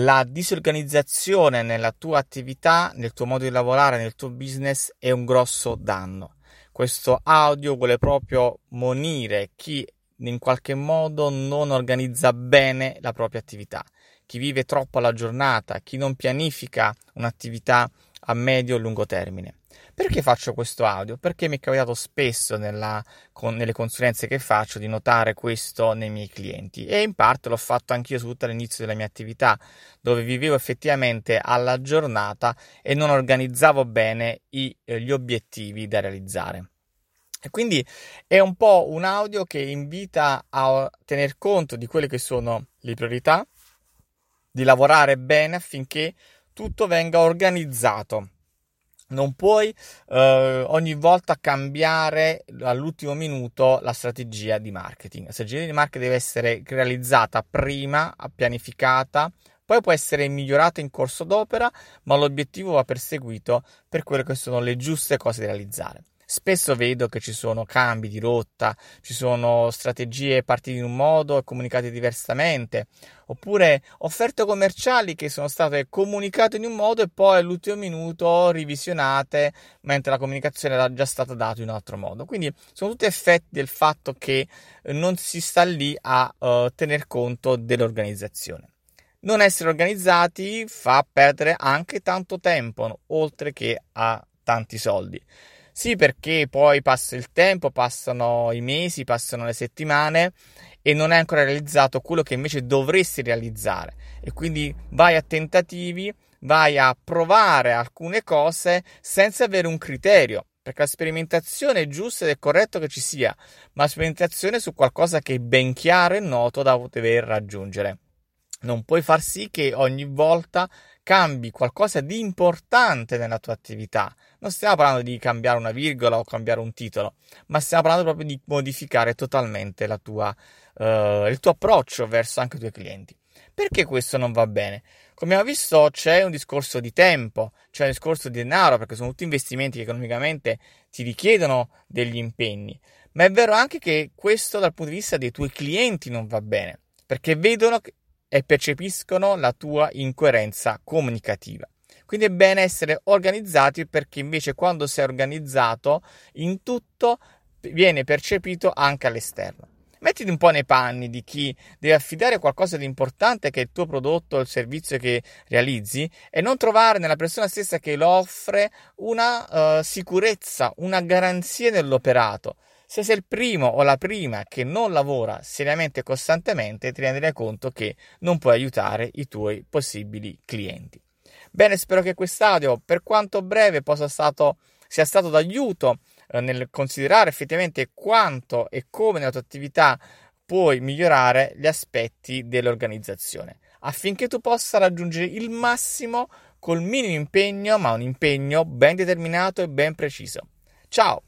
La disorganizzazione nella tua attività, nel tuo modo di lavorare, nel tuo business è un grosso danno. Questo audio vuole proprio monire chi in qualche modo non organizza bene la propria attività chi vive troppo alla giornata, chi non pianifica un'attività a medio e lungo termine. Perché faccio questo audio? Perché mi è capitato spesso nella, con, nelle consulenze che faccio di notare questo nei miei clienti e in parte l'ho fatto anch'io tutto all'inizio della mia attività, dove vivevo effettivamente alla giornata e non organizzavo bene i, eh, gli obiettivi da realizzare. E quindi è un po' un audio che invita a tener conto di quelle che sono le priorità, di lavorare bene affinché tutto venga organizzato. Non puoi eh, ogni volta cambiare all'ultimo minuto la strategia di marketing. La strategia di marketing deve essere realizzata prima, pianificata, poi può essere migliorata in corso d'opera, ma l'obiettivo va perseguito per quelle che sono le giuste cose da realizzare. Spesso vedo che ci sono cambi di rotta, ci sono strategie partite in un modo e comunicate diversamente, oppure offerte commerciali che sono state comunicate in un modo e poi all'ultimo minuto revisionate mentre la comunicazione era già stata data in un altro modo. Quindi sono tutti effetti del fatto che non si sta lì a uh, tener conto dell'organizzazione. Non essere organizzati fa perdere anche tanto tempo, oltre che a tanti soldi. Sì, perché poi passa il tempo, passano i mesi, passano le settimane e non è ancora realizzato quello che invece dovresti realizzare. E quindi vai a tentativi, vai a provare alcune cose senza avere un criterio. Perché la sperimentazione è giusta ed è corretto che ci sia, ma la sperimentazione su qualcosa che è ben chiaro e noto da poter raggiungere. Non puoi far sì che ogni volta cambi qualcosa di importante nella tua attività. Non stiamo parlando di cambiare una virgola o cambiare un titolo, ma stiamo parlando proprio di modificare totalmente tua, uh, il tuo approccio verso anche i tuoi clienti. Perché questo non va bene? Come abbiamo visto c'è un discorso di tempo, c'è un discorso di denaro, perché sono tutti investimenti che economicamente ti richiedono degli impegni, ma è vero anche che questo dal punto di vista dei tuoi clienti non va bene, perché vedono e percepiscono la tua incoerenza comunicativa. Quindi è bene essere organizzati perché invece quando sei organizzato in tutto viene percepito anche all'esterno. Mettiti un po' nei panni di chi deve affidare qualcosa di importante che è il tuo prodotto o il servizio che realizzi e non trovare nella persona stessa che lo offre una uh, sicurezza, una garanzia nell'operato. Se sei il primo o la prima che non lavora seriamente e costantemente, ti renderai conto che non puoi aiutare i tuoi possibili clienti. Bene, spero che quest'audio, per quanto breve, stato, sia stato d'aiuto eh, nel considerare effettivamente quanto e come nella tua attività puoi migliorare gli aspetti dell'organizzazione affinché tu possa raggiungere il massimo col minimo impegno, ma un impegno ben determinato e ben preciso. Ciao!